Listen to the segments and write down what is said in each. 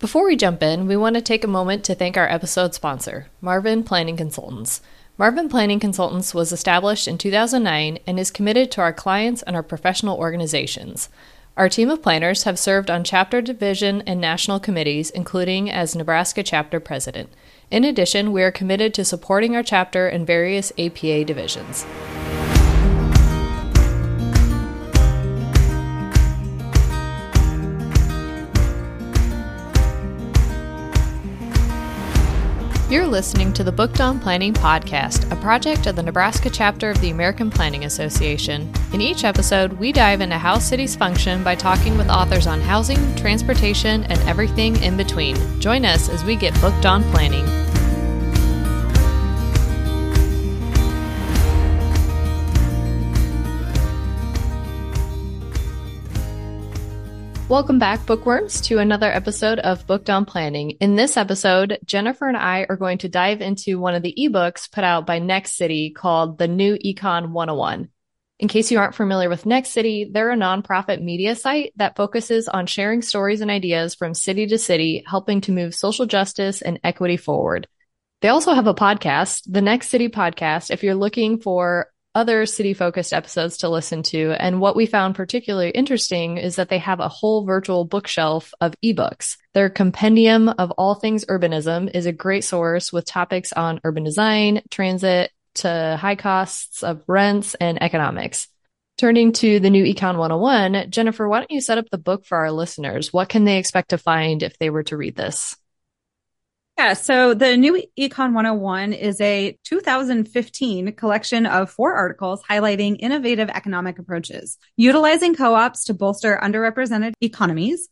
Before we jump in, we want to take a moment to thank our episode sponsor, Marvin Planning Consultants. Marvin Planning Consultants was established in 2009 and is committed to our clients and our professional organizations. Our team of planners have served on chapter division and national committees, including as Nebraska chapter president. In addition, we are committed to supporting our chapter in various APA divisions. You're listening to the Booked on Planning podcast, a project of the Nebraska chapter of the American Planning Association. In each episode, we dive into how cities function by talking with authors on housing, transportation, and everything in between. Join us as we get booked on planning. Welcome back, bookworms, to another episode of Booked on Planning. In this episode, Jennifer and I are going to dive into one of the ebooks put out by Next City called The New Econ 101. In case you aren't familiar with Next City, they're a nonprofit media site that focuses on sharing stories and ideas from city to city, helping to move social justice and equity forward. They also have a podcast, the Next City podcast, if you're looking for other city focused episodes to listen to. And what we found particularly interesting is that they have a whole virtual bookshelf of ebooks. Their compendium of all things urbanism is a great source with topics on urban design, transit, to high costs of rents and economics. Turning to the new Econ 101, Jennifer, why don't you set up the book for our listeners? What can they expect to find if they were to read this? Yeah, so the new Econ 101 is a 2015 collection of four articles highlighting innovative economic approaches, utilizing co-ops to bolster underrepresented economies,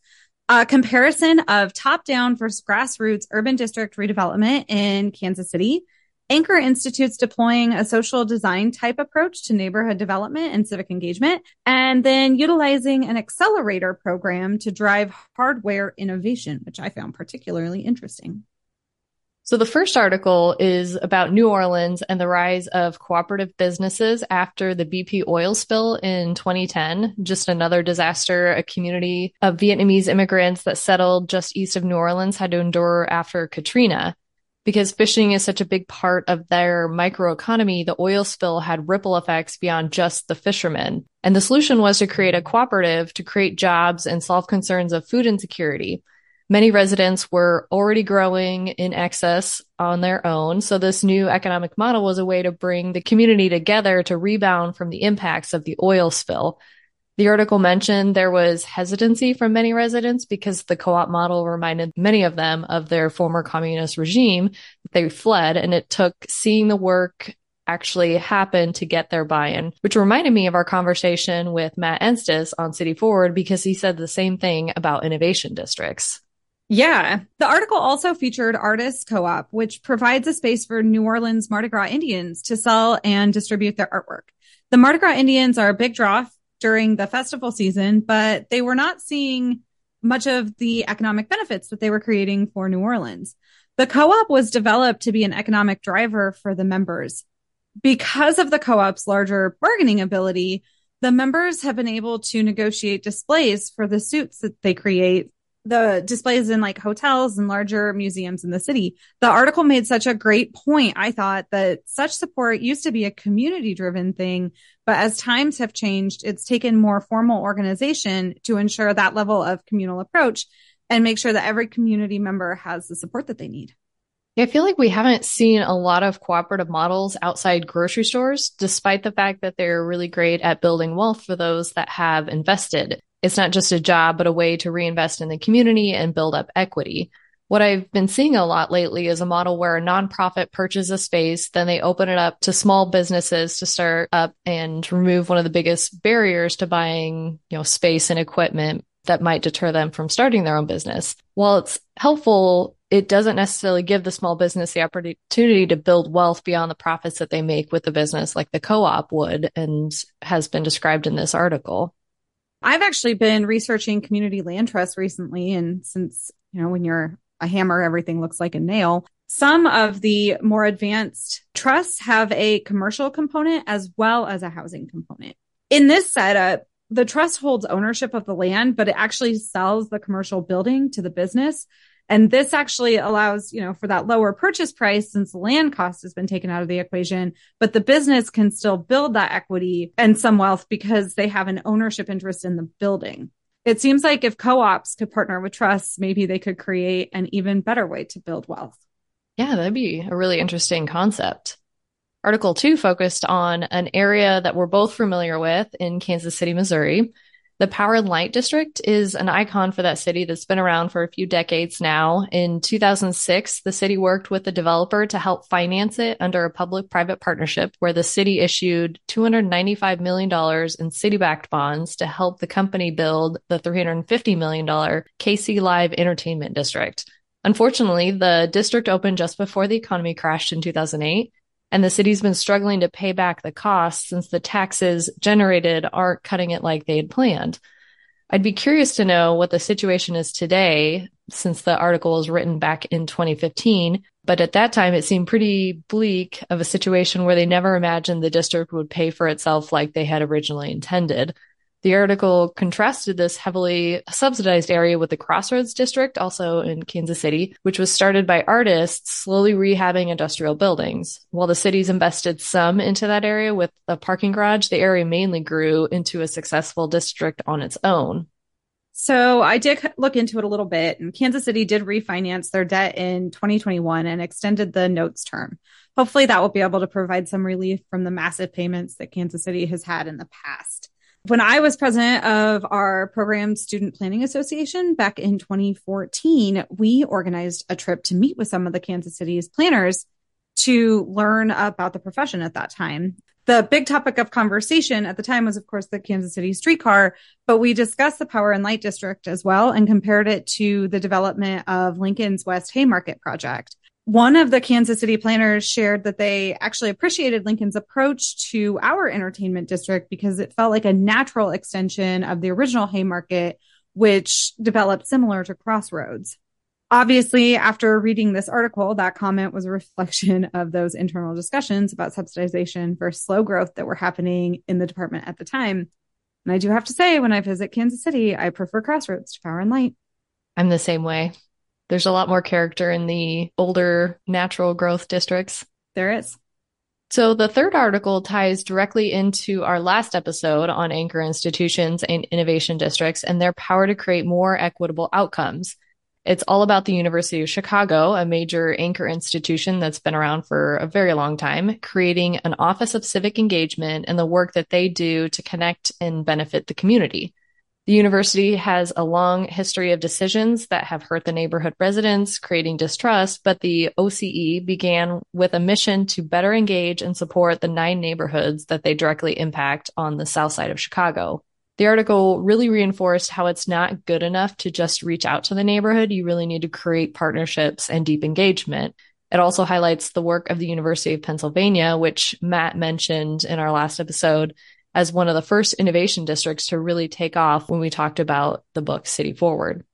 a comparison of top-down versus grassroots urban district redevelopment in Kansas City, Anchor Institute's deploying a social design type approach to neighborhood development and civic engagement, and then utilizing an accelerator program to drive hardware innovation, which I found particularly interesting. So the first article is about New Orleans and the rise of cooperative businesses after the BP oil spill in 2010. Just another disaster a community of Vietnamese immigrants that settled just east of New Orleans had to endure after Katrina. Because fishing is such a big part of their microeconomy, the oil spill had ripple effects beyond just the fishermen. And the solution was to create a cooperative to create jobs and solve concerns of food insecurity. Many residents were already growing in excess on their own. So this new economic model was a way to bring the community together to rebound from the impacts of the oil spill. The article mentioned there was hesitancy from many residents because the co-op model reminded many of them of their former communist regime. They fled and it took seeing the work actually happen to get their buy-in, which reminded me of our conversation with Matt Enstice on City Forward because he said the same thing about innovation districts. Yeah. The article also featured Artists Co-op, which provides a space for New Orleans Mardi Gras Indians to sell and distribute their artwork. The Mardi Gras Indians are a big draw during the festival season, but they were not seeing much of the economic benefits that they were creating for New Orleans. The co-op was developed to be an economic driver for the members. Because of the co-op's larger bargaining ability, the members have been able to negotiate displays for the suits that they create the displays in like hotels and larger museums in the city. The article made such a great point. I thought that such support used to be a community driven thing, but as times have changed, it's taken more formal organization to ensure that level of communal approach and make sure that every community member has the support that they need. I feel like we haven't seen a lot of cooperative models outside grocery stores, despite the fact that they're really great at building wealth for those that have invested it's not just a job, but a way to reinvest in the community and build up equity. What I've been seeing a lot lately is a model where a nonprofit purchases a space, then they open it up to small businesses to start up and remove one of the biggest barriers to buying, you know, space and equipment that might deter them from starting their own business. While it's helpful, it doesn't necessarily give the small business the opportunity to build wealth beyond the profits that they make with the business like the co-op would and has been described in this article. I've actually been researching community land trusts recently. And since, you know, when you're a hammer, everything looks like a nail. Some of the more advanced trusts have a commercial component as well as a housing component. In this setup, the trust holds ownership of the land, but it actually sells the commercial building to the business. And this actually allows, you know, for that lower purchase price since land cost has been taken out of the equation, but the business can still build that equity and some wealth because they have an ownership interest in the building. It seems like if co-ops could partner with trusts, maybe they could create an even better way to build wealth. Yeah, that'd be a really interesting concept. Article two focused on an area that we're both familiar with in Kansas City, Missouri, the Power and Light District is an icon for that city that's been around for a few decades now. In 2006, the city worked with the developer to help finance it under a public private partnership where the city issued $295 million in city backed bonds to help the company build the $350 million KC Live Entertainment District. Unfortunately, the district opened just before the economy crashed in 2008 and the city's been struggling to pay back the costs since the taxes generated aren't cutting it like they had planned. I'd be curious to know what the situation is today since the article was written back in 2015. But at that time, it seemed pretty bleak of a situation where they never imagined the district would pay for itself like they had originally intended. The article contrasted this heavily subsidized area with the Crossroads District, also in Kansas City, which was started by artists slowly rehabbing industrial buildings. While the city's invested some into that area with a parking garage, the area mainly grew into a successful district on its own. So I did look into it a little bit, and Kansas City did refinance their debt in 2021 and extended the notes term. Hopefully, that will be able to provide some relief from the massive payments that Kansas City has had in the past when I was president of our program student planning association back in 2014, we organized a trip to meet with some of the Kansas City's planners to learn about the profession at that time. The big topic of conversation at the time was, of course, the Kansas City streetcar, but we discussed the Power and Light District as well and compared it to the development of Lincoln's West Haymarket project one of the Kansas City planners shared that they actually appreciated Lincoln's approach to our entertainment district because it felt like a natural extension of the original Haymarket, which developed similar to Crossroads. Obviously, after reading this article, that comment was a reflection of those internal discussions about subsidization versus slow growth that were happening in the department at the time. And I do have to say, when I visit Kansas City, I prefer Crossroads to Power and Light. I'm the same way. There's a lot more character in the older natural growth districts. There is. So the third article ties directly into our last episode on anchor institutions and innovation districts and their power to create more equitable outcomes. It's all about the University of Chicago, a major anchor institution that's been around for a very long time, creating an office of civic engagement and the work that they do to connect and benefit the community. The university has a long history of decisions that have hurt the neighborhood residents, creating distrust, but the OCE began with a mission to better engage and support the nine neighborhoods that they directly impact on the south side of Chicago. The article really reinforced how it's not good enough to just reach out to the neighborhood. You really need to create partnerships and deep engagement. It also highlights the work of the University of Pennsylvania, which Matt mentioned in our last episode, as one of the first innovation districts to really take off when we talked about the book City Forward.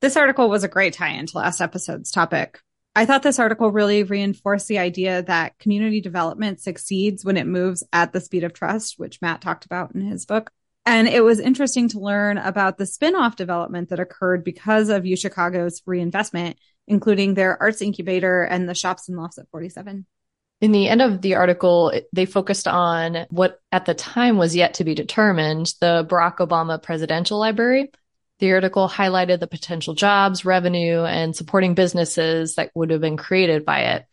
This article was a great tie into last episode's topic. I thought this article really reinforced the idea that community development succeeds when it moves at the speed of trust, which Matt talked about in his book. And it was interesting to learn about the spin-off development that occurred because of UChicago's reinvestment, including their arts incubator and the shops and lofts at 47. In the end of the article, they focused on what at the time was yet to be determined the Barack Obama Presidential Library. The article highlighted the potential jobs, revenue, and supporting businesses that would have been created by it.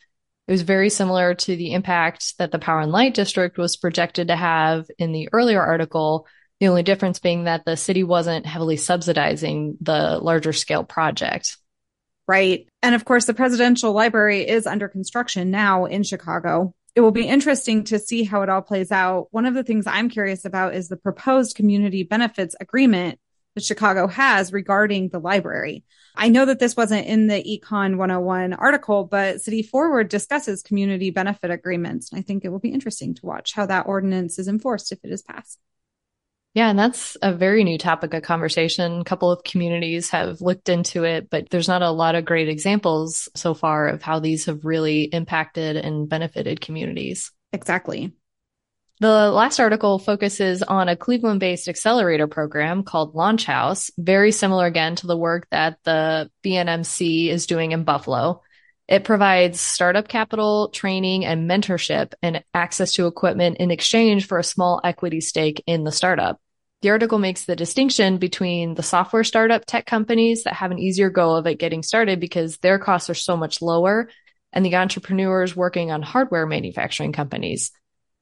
It was very similar to the impact that the Power and Light District was projected to have in the earlier article, the only difference being that the city wasn't heavily subsidizing the larger scale project right? And of course, the presidential library is under construction now in Chicago. It will be interesting to see how it all plays out. One of the things I'm curious about is the proposed community benefits agreement that Chicago has regarding the library. I know that this wasn't in the Econ 101 article, but City Forward discusses community benefit agreements. I think it will be interesting to watch how that ordinance is enforced if it is passed. Yeah, and that's a very new topic of conversation. A couple of communities have looked into it, but there's not a lot of great examples so far of how these have really impacted and benefited communities. Exactly. The last article focuses on a Cleveland based accelerator program called Launch House, very similar again to the work that the BNMC is doing in Buffalo. It provides startup capital, training, and mentorship and access to equipment in exchange for a small equity stake in the startup. The article makes the distinction between the software startup tech companies that have an easier go of it getting started because their costs are so much lower and the entrepreneurs working on hardware manufacturing companies.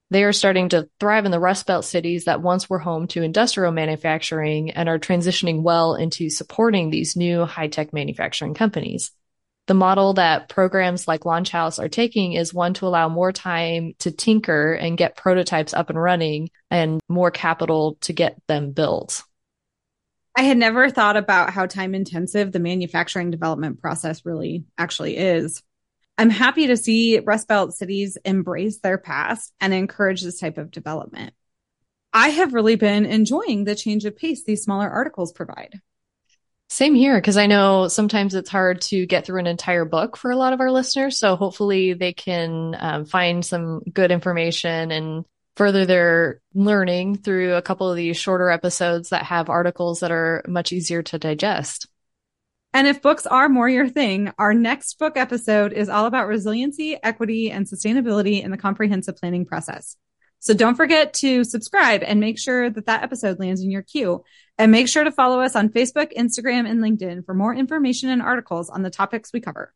They are starting to thrive in the Rust Belt cities that once were home to industrial manufacturing and are transitioning well into supporting these new high tech manufacturing companies. The model that programs like Launch House are taking is one to allow more time to tinker and get prototypes up and running and more capital to get them built. I had never thought about how time intensive the manufacturing development process really actually is. I'm happy to see Rust Belt cities embrace their past and encourage this type of development. I have really been enjoying the change of pace these smaller articles provide. Same here, because I know sometimes it's hard to get through an entire book for a lot of our listeners. So hopefully they can um, find some good information and further their learning through a couple of these shorter episodes that have articles that are much easier to digest. And if books are more your thing, our next book episode is all about resiliency, equity, and sustainability in the comprehensive planning process. So don't forget to subscribe and make sure that that episode lands in your queue. And make sure to follow us on Facebook, Instagram, and LinkedIn for more information and articles on the topics we cover.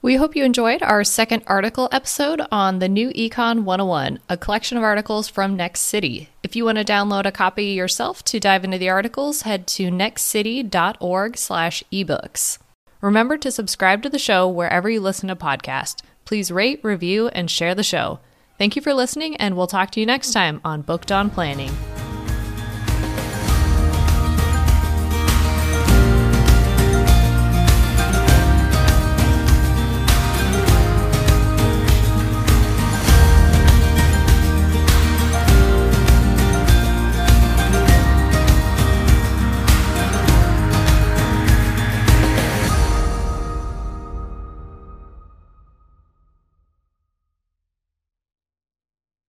We hope you enjoyed our second article episode on the new Econ 101, a collection of articles from Next City. If you want to download a copy yourself to dive into the articles, head to nextcity.org/ebooks. Remember to subscribe to the show wherever you listen to podcasts. Please rate, review, and share the show. Thank you for listening, and we'll talk to you next time on Booked on Planning.